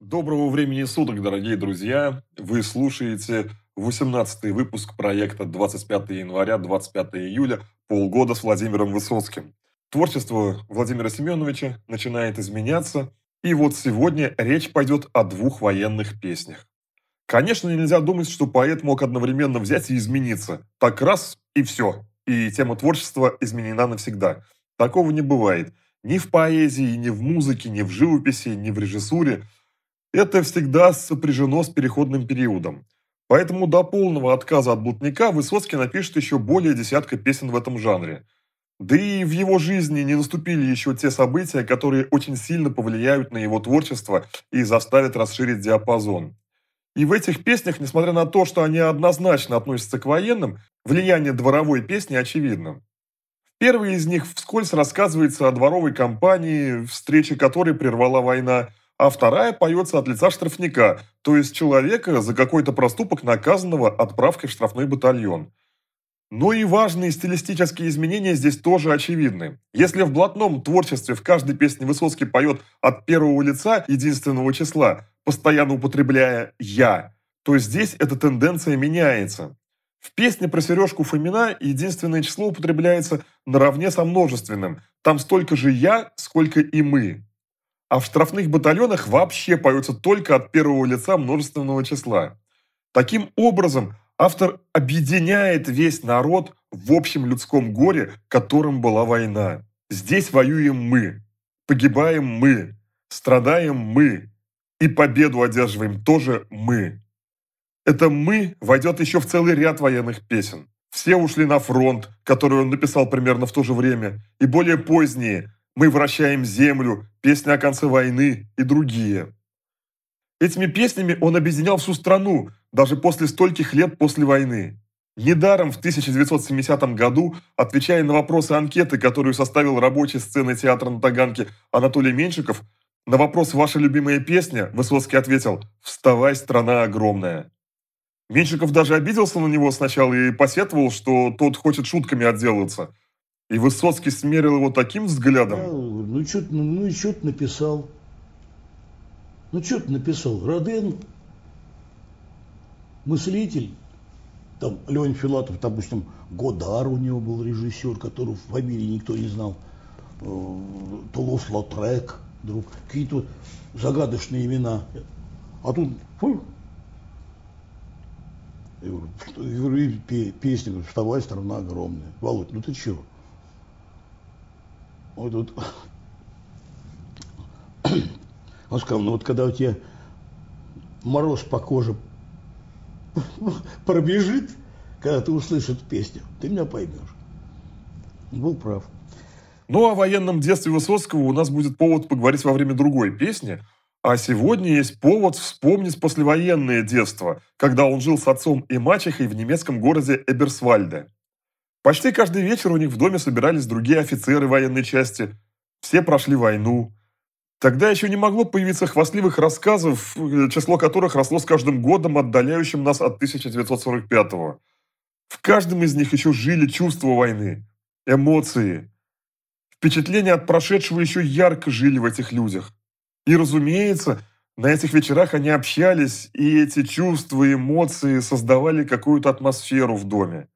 Доброго времени суток, дорогие друзья! Вы слушаете 18 выпуск проекта 25 января 25 июля «Полгода с Владимиром Высоцким». Творчество Владимира Семеновича начинает изменяться, и вот сегодня речь пойдет о двух военных песнях. Конечно, нельзя думать, что поэт мог одновременно взять и измениться. Так раз и все, и тема творчества изменена навсегда. Такого не бывает. Ни в поэзии, ни в музыке, ни в живописи, ни в режиссуре – это всегда сопряжено с переходным периодом. Поэтому до полного отказа от блатника Высоцкий напишет еще более десятка песен в этом жанре. Да и в его жизни не наступили еще те события, которые очень сильно повлияют на его творчество и заставят расширить диапазон. И в этих песнях, несмотря на то, что они однозначно относятся к военным, влияние дворовой песни очевидно. В первой из них вскользь рассказывается о дворовой кампании, встрече которой прервала война, а вторая поется от лица штрафника, то есть человека за какой-то проступок наказанного отправкой в штрафной батальон. Но и важные стилистические изменения здесь тоже очевидны. Если в блатном творчестве в каждой песне Высоцкий поет от первого лица единственного числа, постоянно употребляя «я», то здесь эта тенденция меняется. В песне про Сережку Фомина единственное число употребляется наравне со множественным. Там столько же «я», сколько и «мы». А в штрафных батальонах вообще поется только от первого лица множественного числа. Таким образом, автор объединяет весь народ в общем людском горе, которым была война. Здесь воюем мы, погибаем мы, страдаем мы, и победу одерживаем тоже мы. Это «мы» войдет еще в целый ряд военных песен. Все ушли на фронт, который он написал примерно в то же время, и более поздние – мы вращаем землю, песня о конце войны и другие. Этими песнями он объединял всю страну, даже после стольких лет после войны. Недаром в 1970 году, отвечая на вопросы анкеты, которую составил рабочий сцены театра на Таганке Анатолий Меньшиков, на вопрос «Ваша любимая песня?» Высоцкий ответил «Вставай, страна огромная». Меньшиков даже обиделся на него сначала и посетовал, что тот хочет шутками отделаться – и Высоцкий смерил его таким взглядом. Я, ну, что ну, ну и что ты написал? Ну, что ты написал? Роден, мыслитель, там Леонид Филатов, допустим, Годар у него был режиссер, которого в фамилии никто не знал, э, Тулус Лотрек, друг, какие-то загадочные имена. А тут, фу, я говорю, песня, вставай, страна огромная. Володь, ну ты чего? Вот тут. Он сказал, ну вот когда у тебя мороз по коже пробежит, когда ты услышишь эту песню, ты меня поймешь. Был прав. Ну, о военном детстве Высоцкого у нас будет повод поговорить во время другой песни. А сегодня есть повод вспомнить послевоенное детство, когда он жил с отцом и мачехой в немецком городе Эберсвальде. Почти каждый вечер у них в доме собирались другие офицеры военной части. Все прошли войну. Тогда еще не могло появиться хвастливых рассказов, э, число которых росло с каждым годом, отдаляющим нас от 1945-го. В каждом из них еще жили чувства войны, эмоции. Впечатления от прошедшего еще ярко жили в этих людях. И, разумеется, на этих вечерах они общались, и эти чувства и эмоции создавали какую-то атмосферу в доме.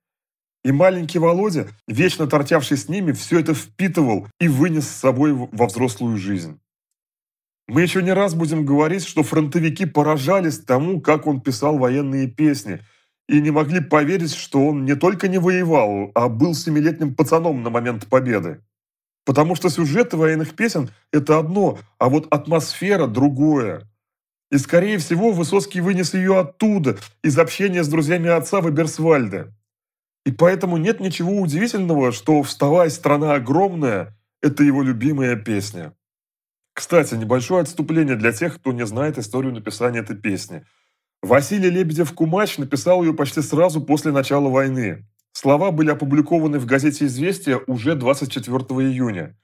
И маленький Володя, вечно торчавший с ними, все это впитывал и вынес с собой во взрослую жизнь. Мы еще не раз будем говорить, что фронтовики поражались тому, как он писал военные песни, и не могли поверить, что он не только не воевал, а был семилетним пацаном на момент победы. Потому что сюжеты военных песен – это одно, а вот атмосфера – другое. И, скорее всего, Высоцкий вынес ее оттуда, из общения с друзьями отца в Эберсвальде. И поэтому нет ничего удивительного, что «Вставай, страна огромная» – это его любимая песня. Кстати, небольшое отступление для тех, кто не знает историю написания этой песни. Василий Лебедев-Кумач написал ее почти сразу после начала войны. Слова были опубликованы в газете «Известия» уже 24 июня.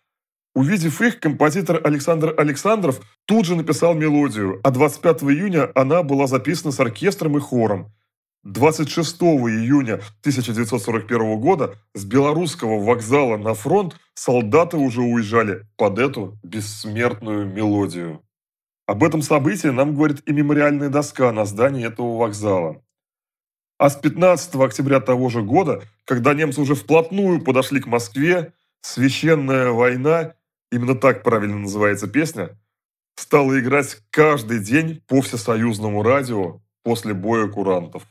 Увидев их, композитор Александр Александров тут же написал мелодию, а 25 июня она была записана с оркестром и хором. 26 июня 1941 года с белорусского вокзала на фронт солдаты уже уезжали под эту бессмертную мелодию. Об этом событии нам говорит и мемориальная доска на здании этого вокзала. А с 15 октября того же года, когда немцы уже вплотную подошли к Москве, «Священная война», именно так правильно называется песня, стала играть каждый день по всесоюзному радио после боя курантов.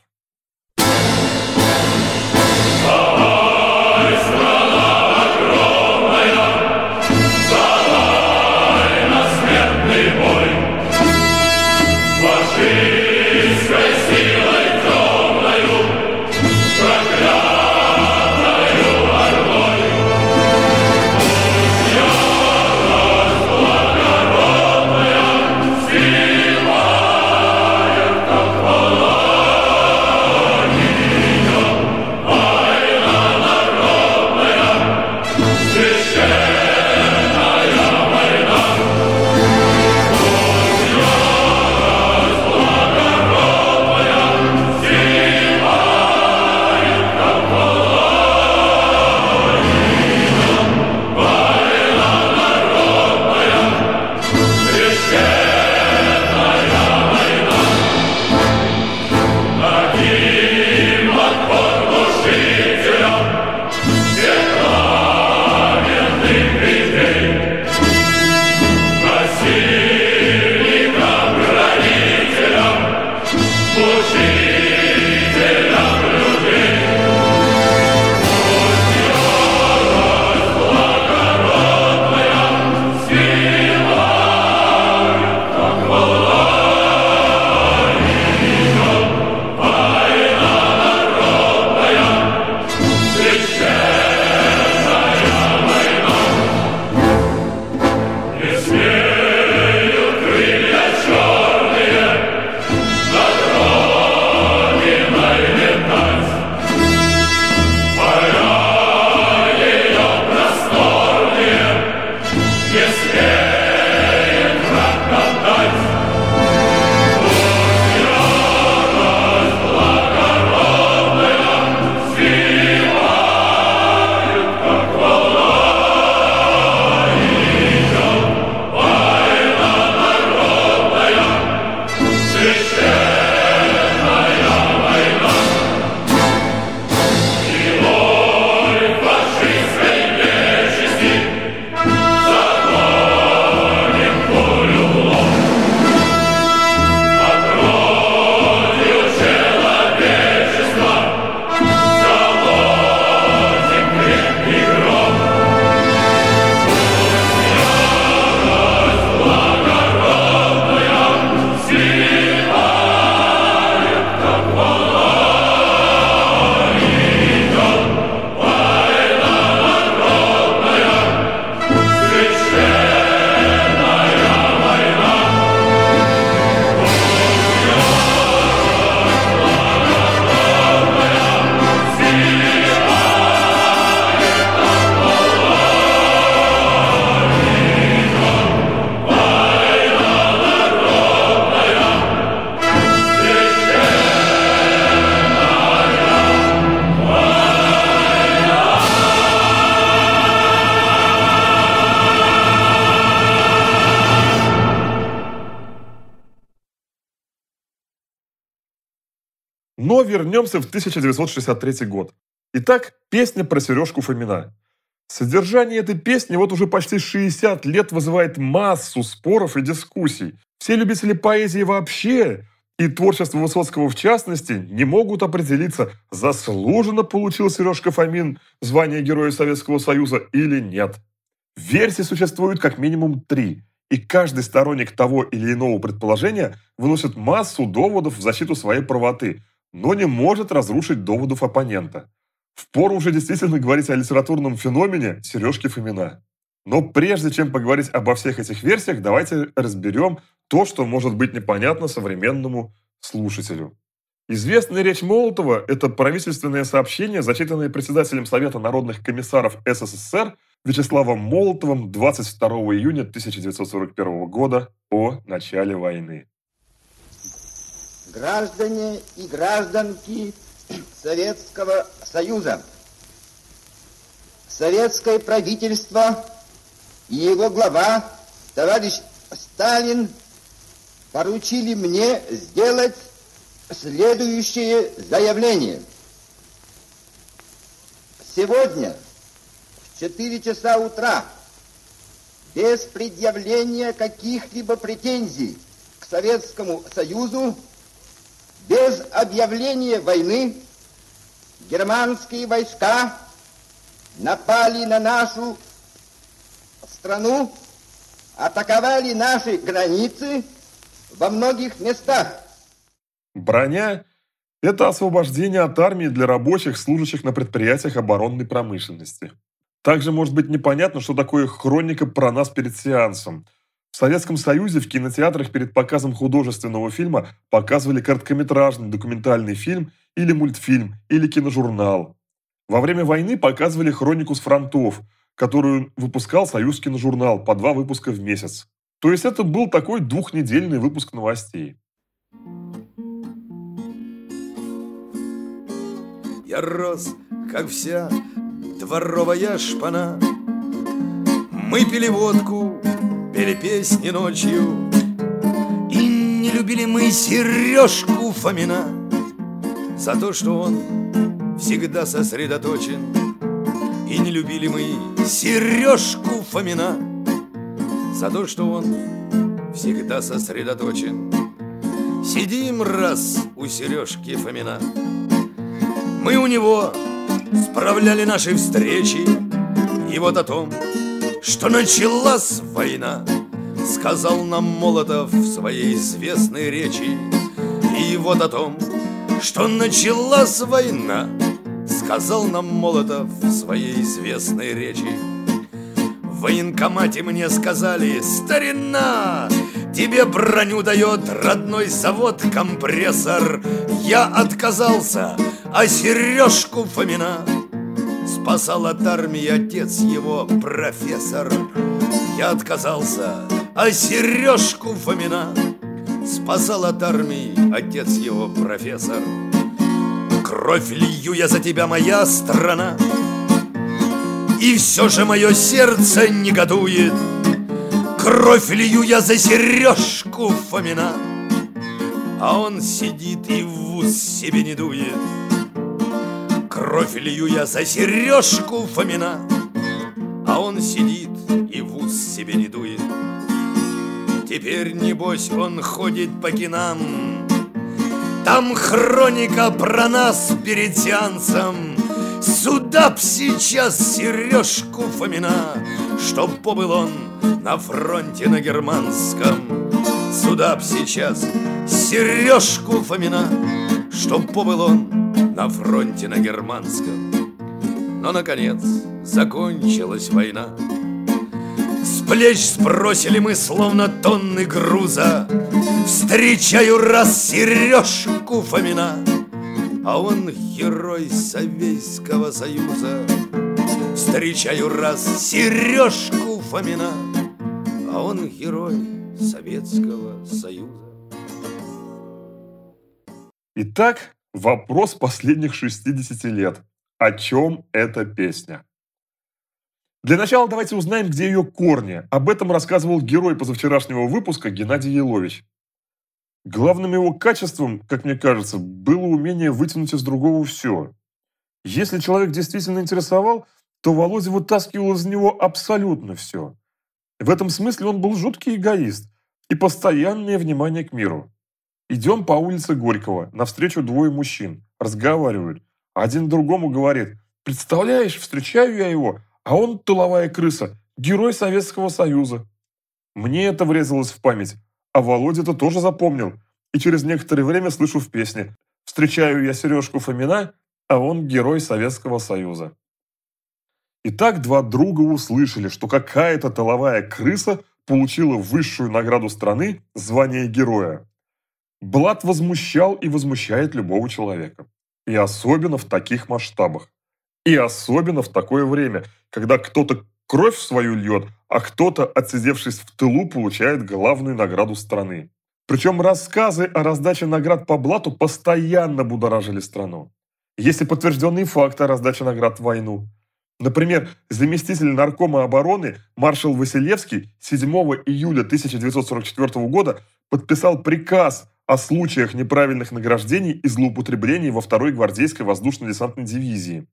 Вернемся в 1963 год. Итак, песня про Сережку Фомина. Содержание этой песни вот уже почти 60 лет вызывает массу споров и дискуссий. Все любители поэзии вообще и творчество Высоцкого в частности не могут определиться, заслуженно получил Сережка Фомин звание Героя Советского Союза или нет. Версий существует как минимум три, и каждый сторонник того или иного предположения выносит массу доводов в защиту своей правоты, но не может разрушить доводов оппонента. Впору уже действительно говорить о литературном феномене Сережки Фомина. Но прежде чем поговорить обо всех этих версиях, давайте разберем то, что может быть непонятно современному слушателю. Известная речь Молотова – это правительственное сообщение, зачитанное председателем Совета народных комиссаров СССР Вячеславом Молотовым 22 июня 1941 года о начале войны граждане и гражданки Советского Союза. Советское правительство и его глава, товарищ Сталин, поручили мне сделать следующее заявление. Сегодня в 4 часа утра без предъявления каких-либо претензий к Советскому Союзу, без объявления войны, германские войска напали на нашу страну, атаковали наши границы во многих местах. Броня – это освобождение от армии для рабочих, служащих на предприятиях оборонной промышленности. Также может быть непонятно, что такое хроника про нас перед сеансом. В Советском Союзе в кинотеатрах перед показом художественного фильма показывали короткометражный документальный фильм или мультфильм, или киножурнал. Во время войны показывали хронику с фронтов, которую выпускал Союз киножурнал по два выпуска в месяц. То есть это был такой двухнедельный выпуск новостей. Я рос, как вся дворовая шпана. Мы пили водку, пели песни ночью, И не любили мы Сережку Фомина За то, что он всегда сосредоточен. И не любили мы Сережку Фомина За то, что он всегда сосредоточен. Сидим раз у Сережки Фомина Мы у него справляли наши встречи И вот о том, что началась война Сказал нам Молотов в своей известной речи. И вот о том, что началась война Сказал нам Молотов в своей известной речи. В военкомате мне сказали Старина, тебе броню дает родной завод компрессор Я отказался, а Сережку Фомина Спасал от армии отец его профессор. Я отказался, а Сережку Фомина Спасал от армии отец его профессор. Кровь лью я за тебя, моя страна. И все же мое сердце негодует. Кровь лью я за Сережку Фомина А он сидит и в ус себе не дует Кровь лью я за Сережку Фомина. А он сидит и в ус себе не дует. Теперь, небось, он ходит по кинам. Там хроника про нас перед сеансом Сюда б сейчас Сережку Фомина Чтоб побыл он на фронте на германском. Сюда б сейчас Сережку Фомина Чтоб побыл он на фронте на германском. Но, наконец, закончилась война. С плеч сбросили мы, словно тонны груза. Встречаю раз Сережку Фомина А он герой Советского Союза. Встречаю раз Сережку Фомина А он герой Советского Союза. Итак, вопрос последних 60 лет. О чем эта песня? Для начала давайте узнаем, где ее корни. Об этом рассказывал герой позавчерашнего выпуска Геннадий Елович. Главным его качеством, как мне кажется, было умение вытянуть из другого все. Если человек действительно интересовал, то Володя вытаскивал из него абсолютно все. В этом смысле он был жуткий эгоист и постоянное внимание к миру. Идем по улице Горького, навстречу двое мужчин, разговаривают. Один другому говорит, представляешь, встречаю я его, а он тыловая крыса, герой Советского Союза. Мне это врезалось в память, а Володя-то тоже запомнил. И через некоторое время слышу в песне «Встречаю я Сережку Фомина, а он герой Советского Союза». Итак, два друга услышали, что какая-то тыловая крыса получила высшую награду страны – звание героя. Блад возмущал и возмущает любого человека. И особенно в таких масштабах. И особенно в такое время, когда кто-то кровь свою льет, а кто-то, отсидевшись в тылу, получает главную награду страны. Причем рассказы о раздаче наград по блату постоянно будоражили страну. Есть и подтвержденные факты о раздаче наград в войну. Например, заместитель наркома обороны маршал Василевский 7 июля 1944 года подписал приказ о случаях неправильных награждений и злоупотреблений во второй гвардейской воздушно-десантной дивизии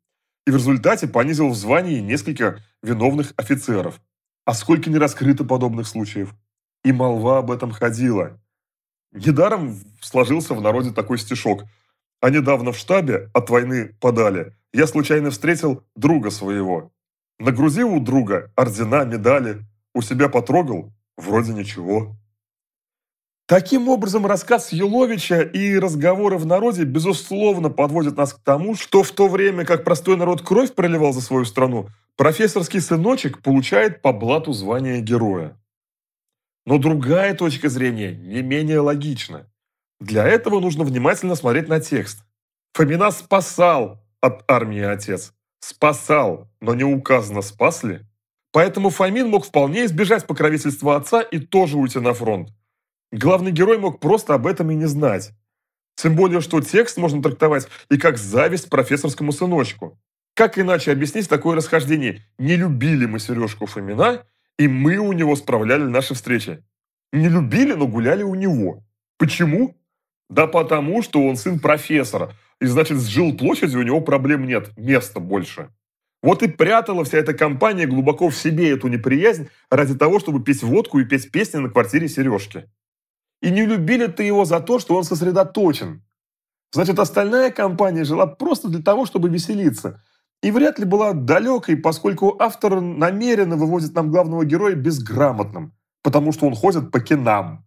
и в результате понизил в звании несколько виновных офицеров. А сколько не раскрыто подобных случаев? И молва об этом ходила. Недаром сложился в народе такой стишок. А недавно в штабе от войны подали. Я случайно встретил друга своего. Нагрузил у друга ордена, медали. У себя потрогал. Вроде ничего. Таким образом, рассказ Юловича и разговоры в народе, безусловно, подводят нас к тому, что в то время, как простой народ кровь проливал за свою страну, профессорский сыночек получает по блату звание героя. Но другая точка зрения не менее логична. Для этого нужно внимательно смотреть на текст. Фомина спасал от армии отец. Спасал, но не указано, спас ли. Поэтому Фомин мог вполне избежать покровительства отца и тоже уйти на фронт. Главный герой мог просто об этом и не знать. Тем более, что текст можно трактовать и как зависть профессорскому сыночку. Как иначе объяснить такое расхождение? Не любили мы Сережку Фомина, и мы у него справляли наши встречи. Не любили, но гуляли у него. Почему? Да потому, что он сын профессора, и значит с жилплощадью у него проблем нет, места больше. Вот и прятала вся эта компания глубоко в себе эту неприязнь ради того, чтобы петь водку и петь песни на квартире Сережки. И не любили ты его за то, что он сосредоточен. Значит, остальная компания жила просто для того, чтобы веселиться. И вряд ли была далекой, поскольку автор намеренно выводит нам главного героя безграмотным, потому что он ходит по кинам.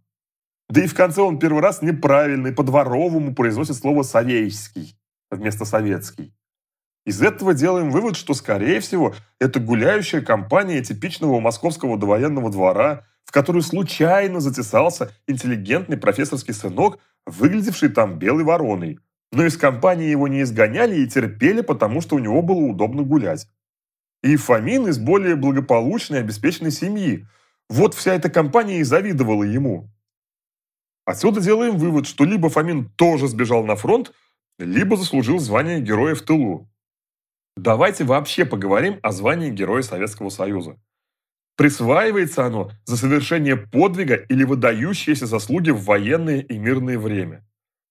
Да и в конце он первый раз неправильно и по-дворовому произносит слово «советский» вместо «советский». Из этого делаем вывод, что, скорее всего, это гуляющая компания типичного московского довоенного двора, в которую случайно затесался интеллигентный профессорский сынок, выглядевший там белой вороной. Но из компании его не изгоняли и терпели, потому что у него было удобно гулять. И Фомин из более благополучной, обеспеченной семьи. Вот вся эта компания и завидовала ему. Отсюда делаем вывод, что либо Фомин тоже сбежал на фронт, либо заслужил звание Героя в тылу. Давайте вообще поговорим о звании Героя Советского Союза. Присваивается оно за совершение подвига или выдающиеся заслуги в военное и мирное время.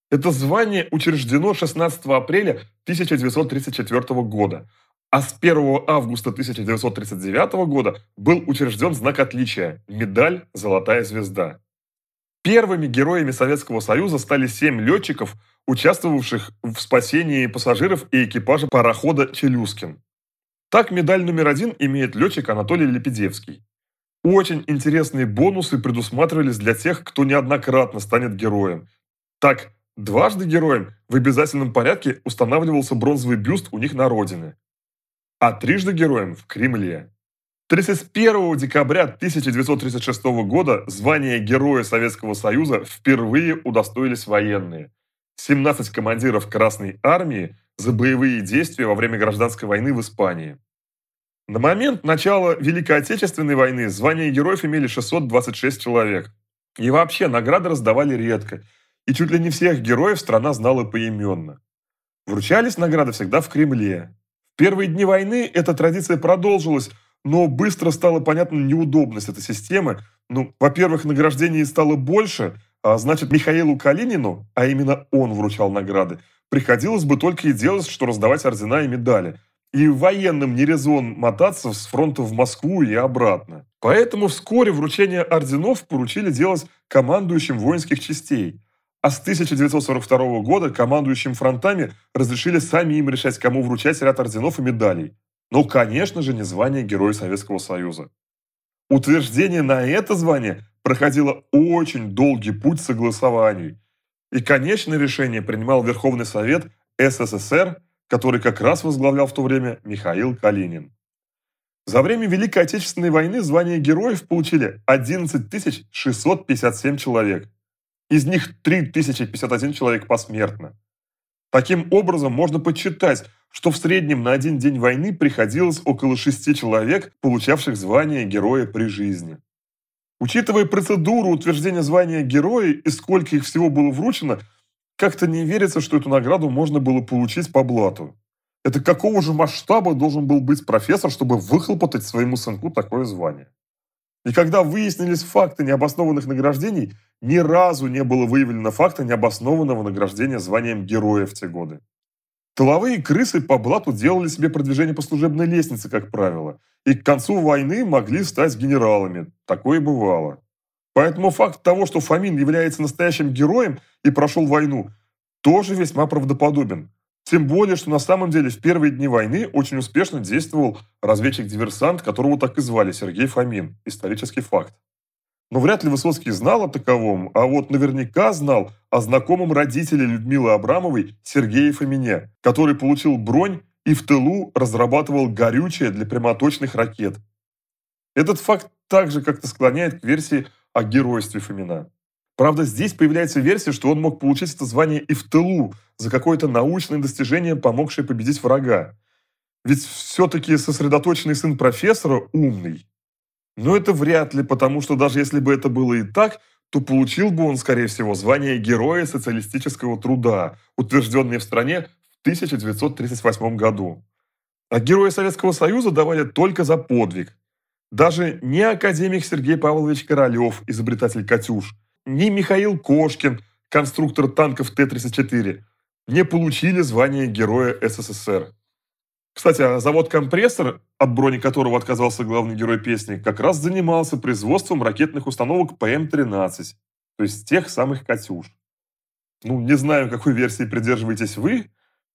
Это звание учреждено 16 апреля 1934 года, а с 1 августа 1939 года был учрежден знак отличия – медаль «Золотая звезда». Первыми героями Советского Союза стали семь летчиков, участвовавших в спасении пассажиров и экипажа парохода «Челюскин». Так медаль номер один имеет летчик Анатолий Лепедевский. Очень интересные бонусы предусматривались для тех, кто неоднократно станет героем. Так, дважды героем в обязательном порядке устанавливался бронзовый бюст у них на родине. А трижды героем в Кремле. 31 декабря 1936 года звание Героя Советского Союза впервые удостоились военные. 17 командиров Красной Армии за боевые действия во время гражданской войны в Испании. На момент начала Великой Отечественной войны звания героев имели 626 человек. И вообще награды раздавали редко, и чуть ли не всех героев страна знала поименно. Вручались награды всегда в Кремле. В первые дни войны эта традиция продолжилась, но быстро стала понятна неудобность этой системы. Ну, во-первых, награждений стало больше, а значит, Михаилу Калинину, а именно он вручал награды, приходилось бы только и делать, что раздавать ордена и медали. И военным не резон мотаться с фронта в Москву и обратно. Поэтому вскоре вручение орденов поручили делать командующим воинских частей. А с 1942 года командующим фронтами разрешили сами им решать, кому вручать ряд орденов и медалей. Но, конечно же, не звание Героя Советского Союза. Утверждение на это звание проходило очень долгий путь согласований – и конечное решение принимал Верховный Совет СССР, который как раз возглавлял в то время Михаил Калинин. За время Великой Отечественной войны звание героев получили 11 657 человек. Из них 3051 человек посмертно. Таким образом, можно подсчитать, что в среднем на один день войны приходилось около 6 человек, получавших звание героя при жизни. Учитывая процедуру утверждения звания героя и сколько их всего было вручено, как-то не верится, что эту награду можно было получить по блату. Это какого же масштаба должен был быть профессор, чтобы выхлопотать своему сынку такое звание? И когда выяснились факты необоснованных награждений, ни разу не было выявлено факта необоснованного награждения званием героя в те годы. Тыловые крысы по блату делали себе продвижение по служебной лестнице, как правило, и к концу войны могли стать генералами. Такое бывало. Поэтому факт того, что Фомин является настоящим героем и прошел войну, тоже весьма правдоподобен. Тем более, что на самом деле в первые дни войны очень успешно действовал разведчик-диверсант, которого так и звали Сергей Фомин. Исторический факт. Но вряд ли Высоцкий знал о таковом, а вот наверняка знал о знакомом родителе Людмилы Абрамовой Сергее Фомине, который получил бронь и в тылу разрабатывал горючее для прямоточных ракет. Этот факт также как-то склоняет к версии о геройстве Фомина. Правда, здесь появляется версия, что он мог получить это звание и в тылу, за какое-то научное достижение, помогшее победить врага. Ведь все-таки сосредоточенный сын профессора умный. Но это вряд ли, потому что даже если бы это было и так, то получил бы он, скорее всего, звание Героя социалистического труда, утвержденное в стране в 1938 году. А Героя Советского Союза давали только за подвиг. Даже не академик Сергей Павлович Королев, изобретатель «Катюш», ни Михаил Кошкин, конструктор танков Т-34, не получили звание Героя СССР. Кстати, а завод «Компрессор», от брони которого отказался главный герой песни, как раз занимался производством ракетных установок ПМ-13, то есть тех самых «Катюш». Ну, не знаю, какой версии придерживаетесь вы,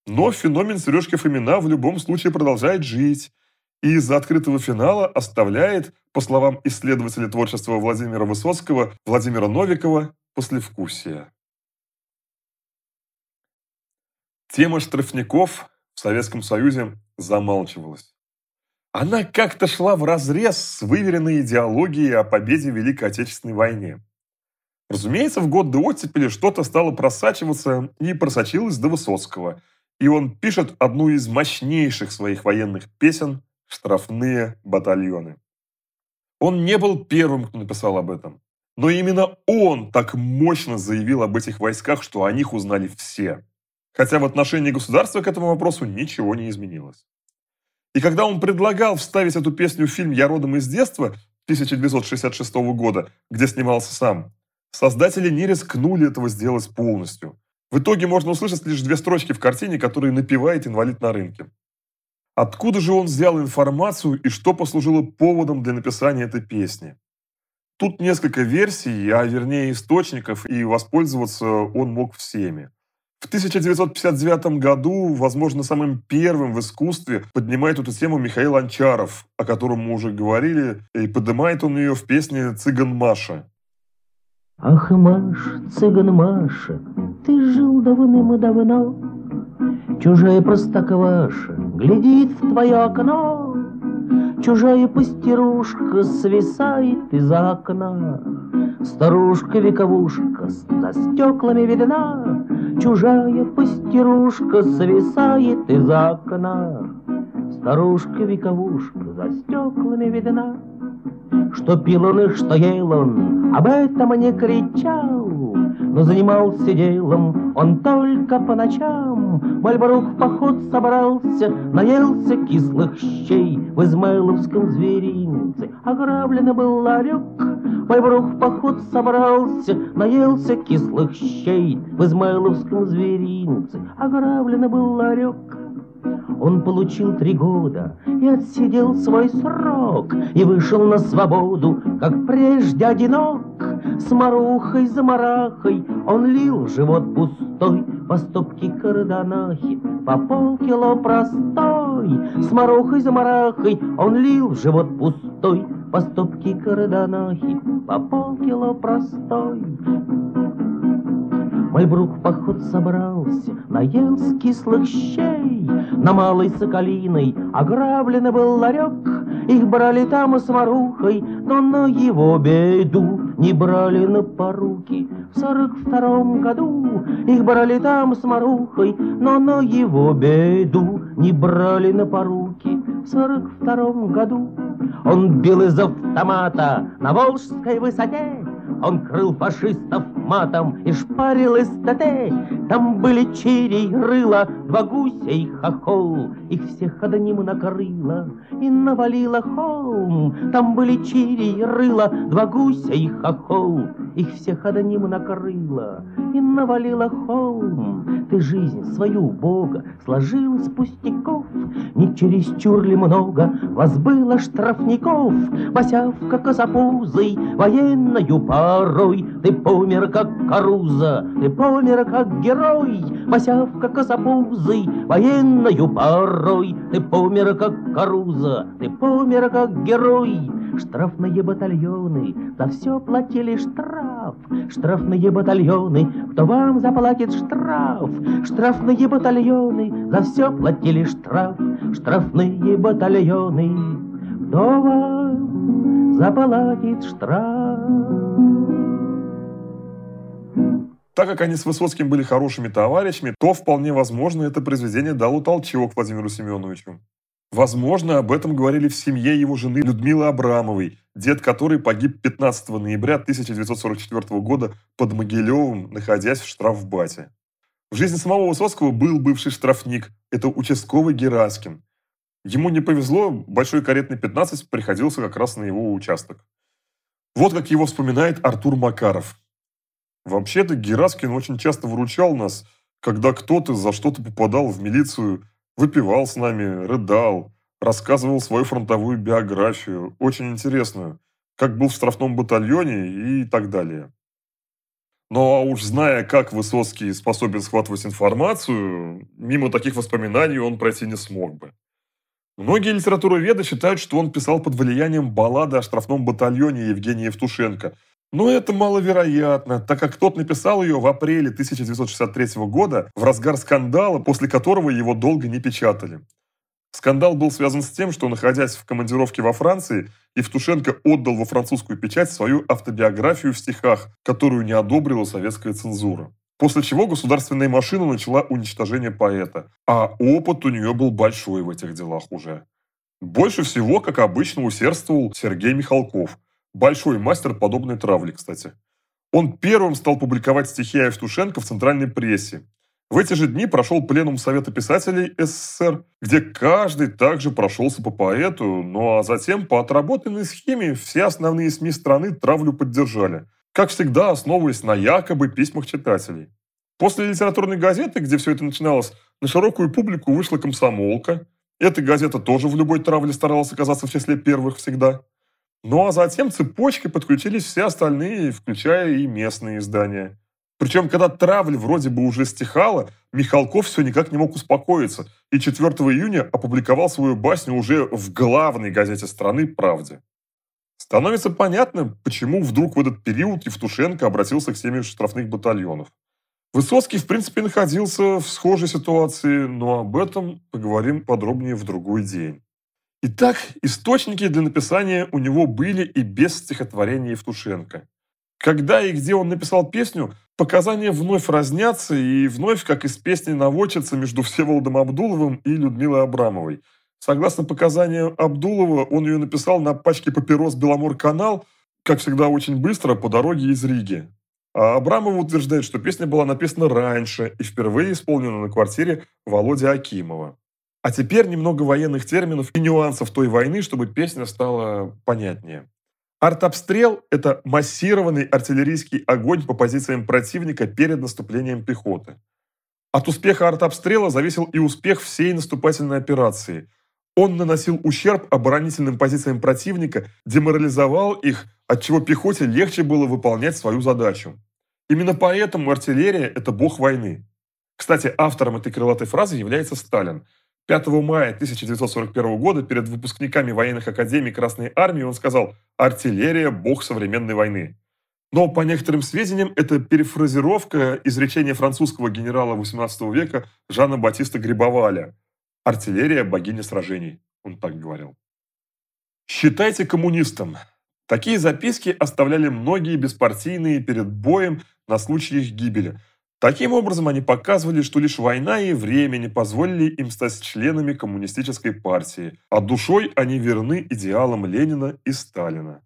но феномен Сережки Фомина в любом случае продолжает жить, и из-за открытого финала оставляет, по словам исследователя творчества Владимира Высоцкого, Владимира Новикова, послевкусие. Тема штрафников в Советском Союзе замалчивалась. Она как-то шла вразрез с выверенной идеологией о победе в Великой Отечественной войне. Разумеется, в год до оттепели что-то стало просачиваться и просочилось до Высоцкого, и он пишет одну из мощнейших своих военных песен штрафные батальоны. Он не был первым, кто написал об этом. Но именно он так мощно заявил об этих войсках, что о них узнали все. Хотя в отношении государства к этому вопросу ничего не изменилось. И когда он предлагал вставить эту песню в фильм «Я родом из детства» 1966 года, где снимался сам, создатели не рискнули этого сделать полностью. В итоге можно услышать лишь две строчки в картине, которые напевает инвалид на рынке. Откуда же он взял информацию и что послужило поводом для написания этой песни? Тут несколько версий, а вернее источников, и воспользоваться он мог всеми. В 1959 году, возможно, самым первым в искусстве поднимает эту тему Михаил Анчаров, о котором мы уже говорили, и поднимает он ее в песне «Цыган Маша». Ах, Маша, цыган Маша, ты жил давным-давно, Чужая простокваша глядит в твое окно, Чужая пастерушка свисает из окна. Старушка-вековушка за стеклами видна, Чужая пастерушка свисает из окна. Старушка-вековушка за стеклами видна, Что пил он и что ел он, об этом не кричал, Но занимался делом он только по ночам. Мальборух в поход собрался, наелся кислых щей В Измайловском зверинце ограблен был ларек. Мальборух в поход собрался, наелся кислых щей В Измайловском зверинце ограблен был ларек. Он получил три года и отсидел свой срок, И вышел на свободу, как прежде одинок. С марухой за марахой он лил живот пустой По стопке карданахи, по полкило простой. С марухой за марахой он лил живот пустой По стопке карданахи, по полкило простой. Мальбрук в поход собрался, наелся кислых щей. На Малой Соколиной ограблен был ларек. Их брали там с Марухой, но на его беду не брали на поруки. В сорок втором году их брали там с Марухой, но на его беду не брали на поруки. В сорок втором году он бил из автомата на Волжской высоте, Он крыл фашистов матом и шпарил эстете. Там были черей, рыла, два гуся и хохол. Их всех одним накрыло и навалило холм. Там были черей, рыла, два гуся и хохол. Их всех одним накрыло и навалило холм. Ты жизнь свою Бога сложил из пустяков, Не чересчур ли много вас было штрафников? Босявка косопузой, военною порой, Ты помер, как Каруза, ты помер, как герой. Босявка косопузой, военною порой, Ты помер, как Каруза, ты помер, как герой. Штрафные батальоны за все платили штраф. Штрафные батальоны, кто вам заплатит штраф? Штрафные батальоны за все платили штраф. Штрафные батальоны, кто вам заплатит штраф? Так как они с Высоцким были хорошими товарищами, то вполне возможно это произведение дало толчок Владимиру Семеновичу. Возможно, об этом говорили в семье его жены Людмилы Абрамовой, дед которой погиб 15 ноября 1944 года под Могилевым, находясь в штрафбате. В жизни самого Высоцкого был бывший штрафник, это участковый Гераскин. Ему не повезло, большой каретный 15 приходился как раз на его участок. Вот как его вспоминает Артур Макаров. Вообще-то Гераскин очень часто выручал нас, когда кто-то за что-то попадал в милицию, выпивал с нами, рыдал, рассказывал свою фронтовую биографию, очень интересную, как был в штрафном батальоне и так далее. Ну а уж зная, как Высоцкий способен схватывать информацию, мимо таких воспоминаний он пройти не смог бы. Многие литературоведы считают, что он писал под влиянием баллады о штрафном батальоне Евгения Евтушенко – но это маловероятно, так как тот написал ее в апреле 1963 года в разгар скандала, после которого его долго не печатали. Скандал был связан с тем, что, находясь в командировке во Франции, Евтушенко отдал во французскую печать свою автобиографию в стихах, которую не одобрила советская цензура. После чего государственная машина начала уничтожение поэта, а опыт у нее был большой в этих делах уже. Больше всего, как обычно, усердствовал Сергей Михалков – Большой мастер подобной травли, кстати. Он первым стал публиковать стихи Евтушенко в центральной прессе. В эти же дни прошел пленум Совета писателей СССР, где каждый также прошелся по поэту, ну а затем по отработанной схеме все основные СМИ страны травлю поддержали, как всегда основываясь на якобы письмах читателей. После литературной газеты, где все это начиналось, на широкую публику вышла комсомолка. Эта газета тоже в любой травле старалась оказаться в числе первых всегда. Ну а затем цепочкой подключились все остальные, включая и местные издания. Причем, когда травля вроде бы уже стихала, Михалков все никак не мог успокоиться и 4 июня опубликовал свою басню уже в главной газете страны «Правде». Становится понятным, почему вдруг в этот период Евтушенко обратился к теме штрафных батальонов. Высоцкий, в принципе, находился в схожей ситуации, но об этом поговорим подробнее в другой день. Итак, источники для написания у него были и без стихотворения Евтушенко. Когда и где он написал песню, показания вновь разнятся и вновь, как из песни наводятся между Всеволодом Абдуловым и Людмилой Абрамовой. Согласно показаниям Абдулова, он ее написал на пачке папирос «Беломор-канал», как всегда очень быстро, по дороге из Риги. А Абрамова утверждает, что песня была написана раньше и впервые исполнена на квартире Володи Акимова. А теперь немного военных терминов и нюансов той войны, чтобы песня стала понятнее. Артобстрел – это массированный артиллерийский огонь по позициям противника перед наступлением пехоты. От успеха артобстрела зависел и успех всей наступательной операции. Он наносил ущерб оборонительным позициям противника, деморализовал их, отчего пехоте легче было выполнять свою задачу. Именно поэтому артиллерия – это бог войны. Кстати, автором этой крылатой фразы является Сталин – 5 мая 1941 года перед выпускниками военных академий Красной Армии он сказал «Артиллерия – бог современной войны». Но, по некоторым сведениям, это перефразировка изречения французского генерала XVIII века Жана Батиста Грибоваля «Артиллерия – богиня сражений», он так говорил. «Считайте коммунистом». Такие записки оставляли многие беспартийные перед боем на случай их гибели – Таким образом, они показывали, что лишь война и время не позволили им стать членами коммунистической партии, а душой они верны идеалам Ленина и Сталина.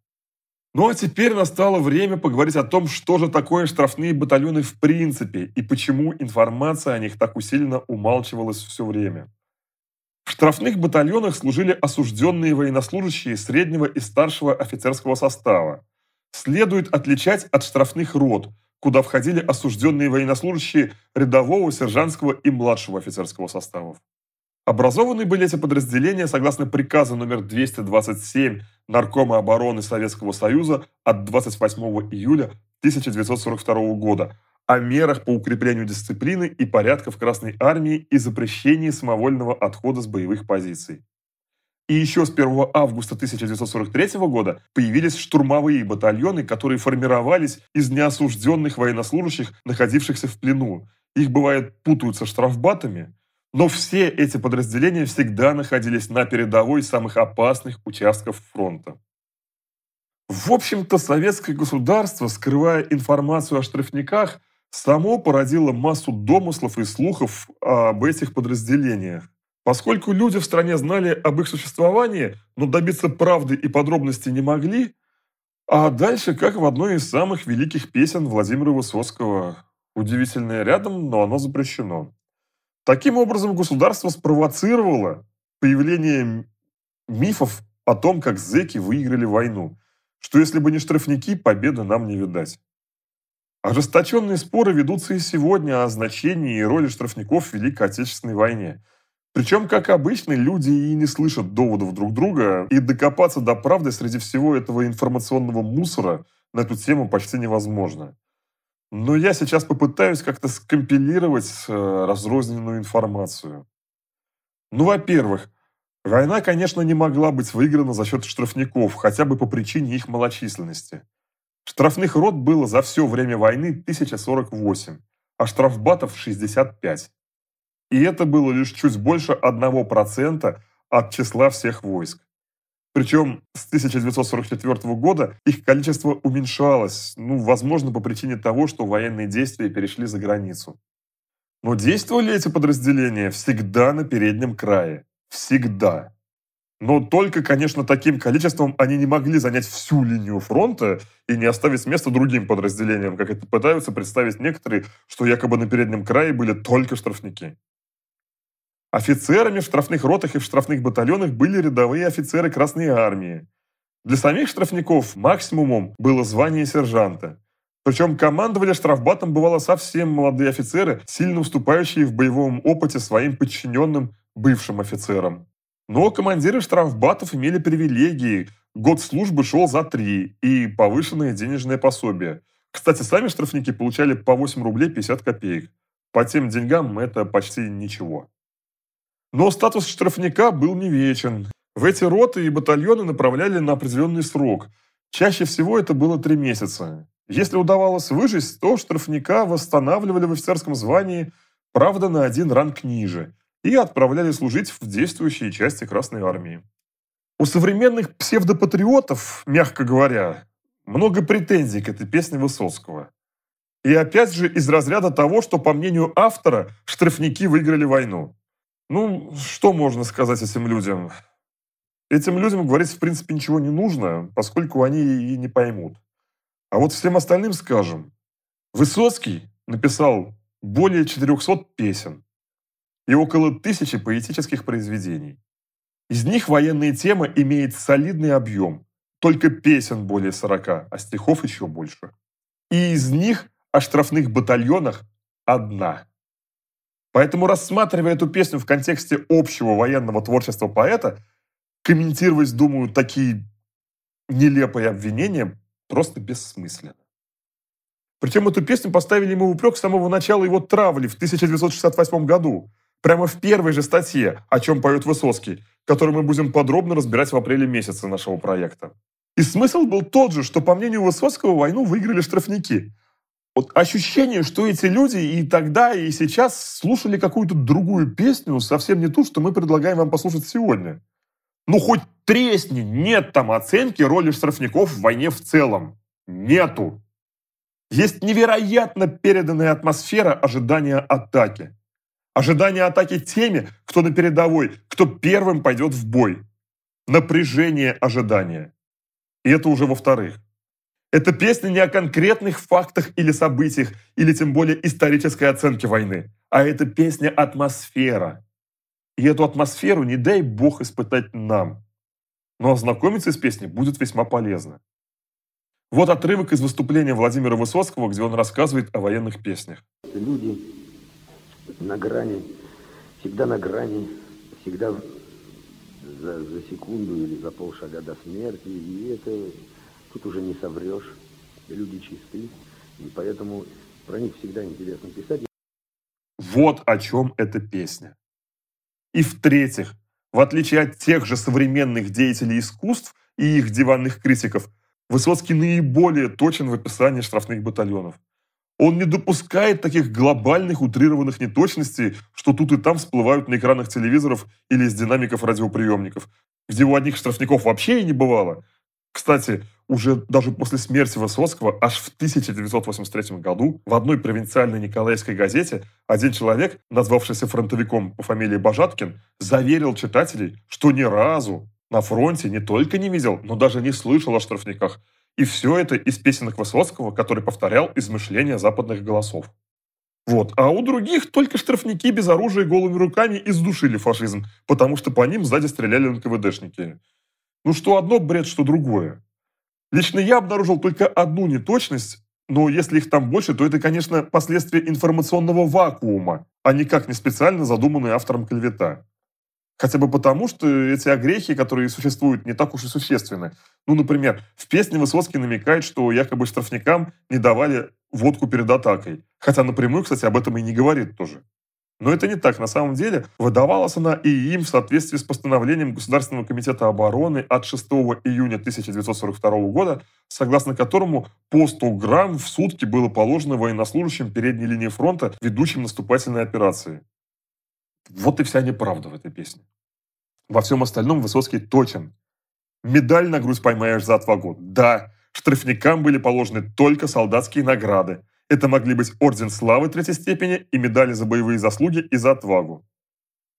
Ну а теперь настало время поговорить о том, что же такое штрафные батальоны в принципе и почему информация о них так усиленно умалчивалась все время. В штрафных батальонах служили осужденные военнослужащие среднего и старшего офицерского состава. Следует отличать от штрафных рот, куда входили осужденные военнослужащие рядового, сержантского и младшего офицерского составов. Образованы были эти подразделения согласно приказу номер 227 Наркома обороны Советского Союза от 28 июля 1942 года о мерах по укреплению дисциплины и порядка в Красной Армии и запрещении самовольного отхода с боевых позиций. И еще с 1 августа 1943 года появились штурмовые батальоны, которые формировались из неосужденных военнослужащих, находившихся в плену. Их, бывает, путают со штрафбатами, но все эти подразделения всегда находились на передовой самых опасных участков фронта. В общем-то, советское государство, скрывая информацию о штрафниках, само породило массу домыслов и слухов об этих подразделениях. Поскольку люди в стране знали об их существовании, но добиться правды и подробностей не могли, а дальше, как в одной из самых великих песен Владимира Высоцкого, удивительное рядом, но оно запрещено. Таким образом, государство спровоцировало появление мифов о том, как зэки выиграли войну, что если бы не штрафники, победы нам не видать. Ожесточенные споры ведутся и сегодня о значении и роли штрафников в Великой Отечественной войне. Причем, как обычно, люди и не слышат доводов друг друга, и докопаться до правды среди всего этого информационного мусора на эту тему почти невозможно. Но я сейчас попытаюсь как-то скомпилировать э, разрозненную информацию. Ну, во-первых, война, конечно, не могла быть выиграна за счет штрафников, хотя бы по причине их малочисленности. Штрафных рот было за все время войны 1048, а штрафбатов 65. И это было лишь чуть больше 1% от числа всех войск. Причем с 1944 года их количество уменьшалось, ну, возможно, по причине того, что военные действия перешли за границу. Но действовали эти подразделения всегда на переднем крае. Всегда. Но только, конечно, таким количеством они не могли занять всю линию фронта и не оставить место другим подразделениям, как это пытаются представить некоторые, что якобы на переднем крае были только штрафники. Офицерами в штрафных ротах и в штрафных батальонах были рядовые офицеры Красной Армии. Для самих штрафников максимумом было звание сержанта. Причем командовали штрафбатом бывало совсем молодые офицеры, сильно уступающие в боевом опыте своим подчиненным бывшим офицерам. Но командиры штрафбатов имели привилегии, год службы шел за три и повышенное денежное пособие. Кстати, сами штрафники получали по 8 рублей 50 копеек. По тем деньгам это почти ничего. Но статус штрафника был не вечен. В эти роты и батальоны направляли на определенный срок. Чаще всего это было три месяца. Если удавалось выжить, то штрафника восстанавливали в офицерском звании, правда, на один ранг ниже – и отправляли служить в действующие части Красной Армии. У современных псевдопатриотов, мягко говоря, много претензий к этой песне Высоцкого. И опять же из разряда того, что, по мнению автора, штрафники выиграли войну. Ну, что можно сказать этим людям? Этим людям говорить, в принципе, ничего не нужно, поскольку они и не поймут. А вот всем остальным скажем. Высоцкий написал более 400 песен и около тысячи поэтических произведений. Из них военная тема имеет солидный объем, только песен более 40, а стихов еще больше. И из них о штрафных батальонах одна. Поэтому, рассматривая эту песню в контексте общего военного творчества поэта, комментировать, думаю, такие нелепые обвинения просто бессмысленно. Причем эту песню поставили ему упрек с самого начала его травли в 1968 году, Прямо в первой же статье, о чем поет Высоцкий, которую мы будем подробно разбирать в апреле месяце нашего проекта. И смысл был тот же, что, по мнению Высоцкого, войну выиграли штрафники. Вот ощущение, что эти люди и тогда, и сейчас слушали какую-то другую песню, совсем не ту, что мы предлагаем вам послушать сегодня. Ну хоть тресни, нет там оценки роли штрафников в войне в целом. Нету. Есть невероятно переданная атмосфера ожидания атаки. Ожидание атаки теми, кто на передовой, кто первым пойдет в бой. Напряжение ожидания. И это уже во-вторых. Это песня не о конкретных фактах или событиях, или тем более исторической оценке войны, а это песня «Атмосфера». И эту атмосферу не дай бог испытать нам. Но ознакомиться с песней будет весьма полезно. Вот отрывок из выступления Владимира Высоцкого, где он рассказывает о военных песнях. Люди на грани, всегда на грани, всегда за, за секунду или за полшага до смерти. И это тут уже не соврешь. Люди чисты, и поэтому про них всегда интересно писать. Вот о чем эта песня. И в-третьих, в отличие от тех же современных деятелей искусств и их диванных критиков, Высоцкий наиболее точен в описании штрафных батальонов. Он не допускает таких глобальных утрированных неточностей, что тут и там всплывают на экранах телевизоров или из динамиков радиоприемников, где у одних штрафников вообще и не бывало. Кстати, уже даже после смерти Высоцкого, аж в 1983 году, в одной провинциальной николаевской газете один человек, назвавшийся фронтовиком по фамилии Бажаткин, заверил читателей, что ни разу на фронте не только не видел, но даже не слышал о штрафниках. И все это из песенок Высоцкого, который повторял измышления западных голосов. Вот. А у других только штрафники без оружия голыми руками издушили фашизм, потому что по ним сзади стреляли НКВДшники. Ну что одно бред, что другое. Лично я обнаружил только одну неточность, но если их там больше, то это, конечно, последствия информационного вакуума, а никак не специально задуманная автором клевета. Хотя бы потому, что эти огрехи, которые существуют, не так уж и существенны. Ну, например, в песне Высоцкий намекает, что якобы штрафникам не давали водку перед атакой. Хотя напрямую, кстати, об этом и не говорит тоже. Но это не так. На самом деле выдавалась она и им в соответствии с постановлением Государственного комитета обороны от 6 июня 1942 года, согласно которому по 100 грамм в сутки было положено военнослужащим передней линии фронта, ведущим наступательные операции. Вот и вся неправда в этой песне. Во всем остальном Высоцкий точен. Медаль на грудь поймаешь за отвагу. Да, штрафникам были положены только солдатские награды. Это могли быть Орден Славы третьей степени и медали за боевые заслуги и за отвагу.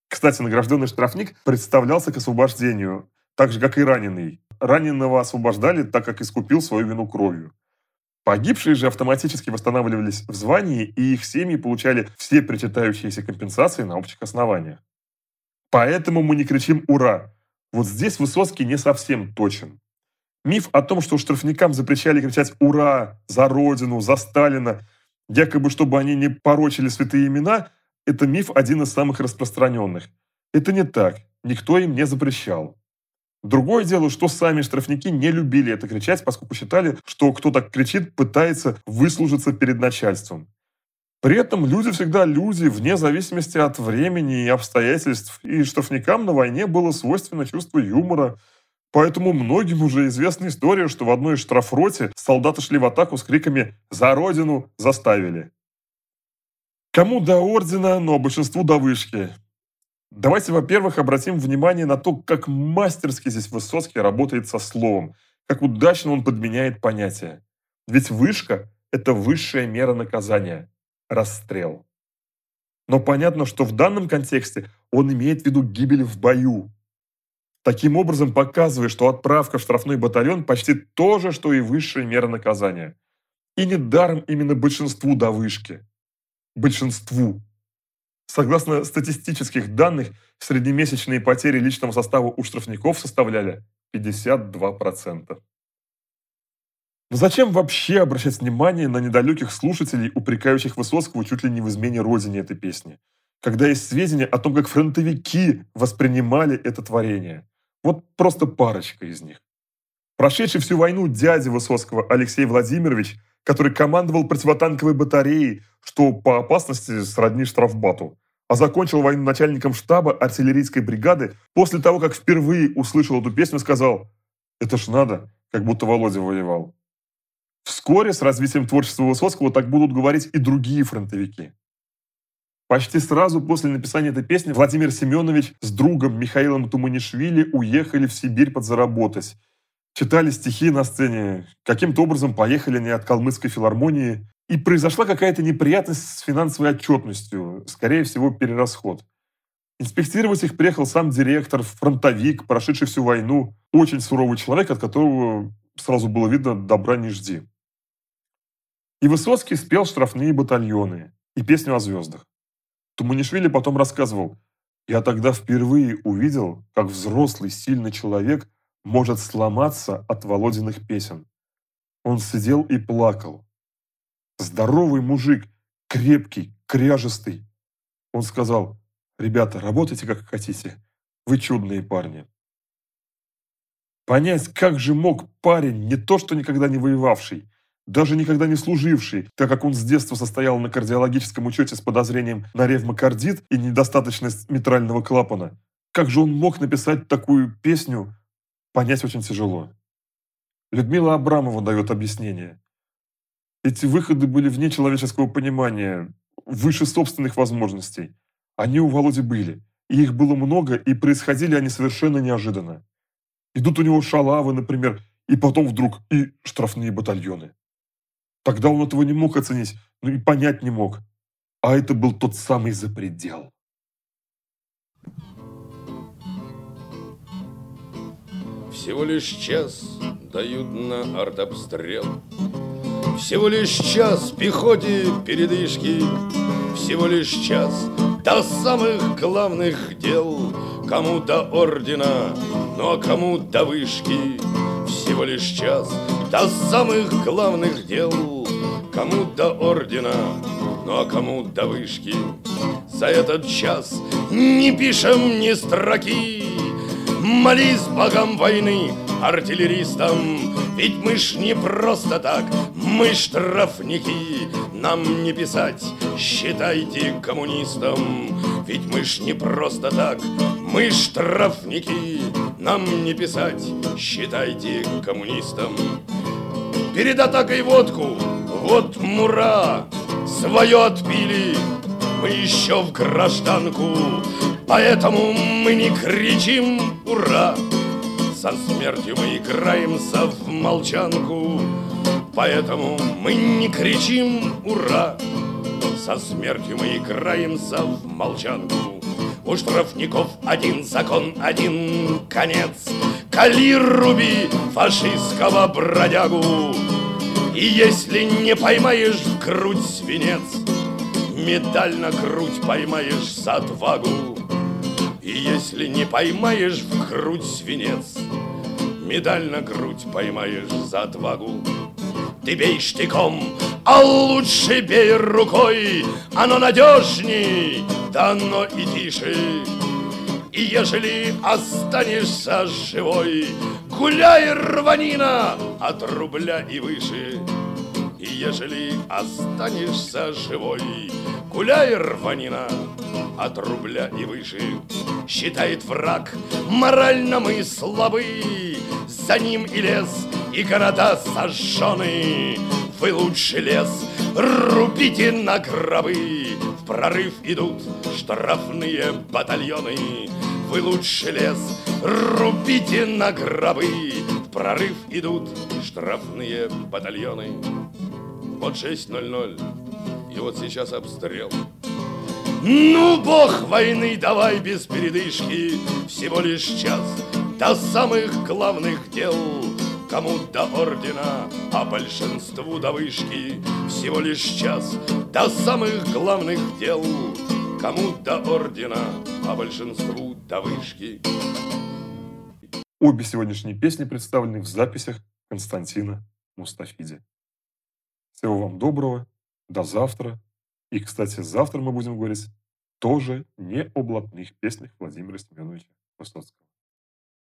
Кстати, награжденный штрафник представлялся к освобождению, так же, как и раненый. Раненого освобождали, так как искупил свою вину кровью. Погибшие же автоматически восстанавливались в звании, и их семьи получали все причитающиеся компенсации на общих основаниях. Поэтому мы не кричим «Ура!». Вот здесь Высоцкий не совсем точен. Миф о том, что штрафникам запрещали кричать «Ура!» за Родину, за Сталина, якобы чтобы они не порочили святые имена, это миф один из самых распространенных. Это не так, никто им не запрещал. Другое дело, что сами штрафники не любили это кричать, поскольку считали, что кто так кричит, пытается выслужиться перед начальством. При этом люди всегда люди, вне зависимости от времени и обстоятельств, и штрафникам на войне было свойственно чувство юмора. Поэтому многим уже известна история, что в одной штрафроте солдаты шли в атаку с криками «За Родину! Заставили!». Кому до ордена, но большинству до вышки. Давайте, во-первых, обратим внимание на то, как мастерски здесь Высоцкий работает со словом, как удачно он подменяет понятия. Ведь вышка – это высшая мера наказания – расстрел. Но понятно, что в данном контексте он имеет в виду гибель в бою. Таким образом, показывая, что отправка в штрафной батальон почти то же, что и высшая мера наказания. И недаром именно большинству до вышки. Большинству. Согласно статистических данных, среднемесячные потери личного состава у штрафников составляли 52%. Но зачем вообще обращать внимание на недалеких слушателей, упрекающих Высоцкого чуть ли не в измене родине этой песни? Когда есть сведения о том, как фронтовики воспринимали это творение. Вот просто парочка из них. Прошедший всю войну дядя Высоцкого Алексей Владимирович который командовал противотанковой батареей, что по опасности сродни штрафбату, а закончил войну начальником штаба артиллерийской бригады, после того, как впервые услышал эту песню, сказал «Это ж надо, как будто Володя воевал». Вскоре с развитием творчества Высоцкого так будут говорить и другие фронтовики. Почти сразу после написания этой песни Владимир Семенович с другом Михаилом Туманишвили уехали в Сибирь подзаработать читали стихи на сцене, каким-то образом поехали они от Калмыцкой филармонии, и произошла какая-то неприятность с финансовой отчетностью, скорее всего, перерасход. Инспектировать их приехал сам директор, фронтовик, прошедший всю войну, очень суровый человек, от которого сразу было видно, добра не жди. И Высоцкий спел «Штрафные батальоны» и песню о звездах. Туманишвили потом рассказывал, «Я тогда впервые увидел, как взрослый, сильный человек может сломаться от Володиных песен. Он сидел и плакал. Здоровый мужик, крепкий, кряжестый. Он сказал, «Ребята, работайте как хотите, вы чудные парни». Понять, как же мог парень, не то что никогда не воевавший, даже никогда не служивший, так как он с детства состоял на кардиологическом учете с подозрением на ревмокардит и недостаточность митрального клапана, как же он мог написать такую песню, понять очень тяжело. Людмила Абрамова дает объяснение. Эти выходы были вне человеческого понимания, выше собственных возможностей. Они у Володи были, и их было много, и происходили они совершенно неожиданно. Идут у него шалавы, например, и потом вдруг и штрафные батальоны. Тогда он этого не мог оценить, ну и понять не мог. А это был тот самый запредел. Всего лишь час дают на артобстрел. Всего лишь час пехоте передышки. Всего лишь час до самых главных дел. Кому до ордена, ну а кому до вышки. Всего лишь час до самых главных дел Кому до ордена, ну а кому до вышки. За этот час не пишем ни строки. Молись богам войны, артиллеристам Ведь мы ж не просто так, мы штрафники. Нам не писать, считайте коммунистам Ведь мы ж не просто так, мы штрафники. Нам не писать, считайте коммунистам Перед атакой водку, вот мура Свое отпили, мы еще в гражданку Поэтому мы не кричим «Ура!» Со смертью мы играемся в молчанку Поэтому мы не кричим «Ура!» Со смертью мы играемся в молчанку У штрафников один закон, один конец. Кали руби фашистского бродягу И если не поймаешь в грудь свинец Медаль на грудь поймаешь за отвагу и если не поймаешь в грудь свинец, Медаль на грудь поймаешь за отвагу. Ты бей штыком, а лучше бей рукой, Оно надежней, да оно и тише. И ежели останешься живой, Гуляй, рванина, от рубля и выше. И ежели останешься живой, Гуляй, рванина, от рубля и выше. Считает враг, морально мы слабы, За ним и лес, и города сожжены. Вы лучше лес рубите на гробы, В прорыв идут штрафные батальоны. Вы лучше лес рубите на гробы, В прорыв идут штрафные батальоны. Вот 6.00, и вот сейчас обстрел. Ну, бог войны, давай без передышки, Всего лишь час до самых главных дел. Кому до ордена, а большинству до вышки Всего лишь час до самых главных дел. Кому до ордена, а большинству до вышки. Обе сегодняшние песни представлены в записях Константина Мустафиди. Всего вам доброго, до завтра. И, кстати, завтра мы будем говорить тоже не о блатных песнях Владимира Семеновича Высоцкого.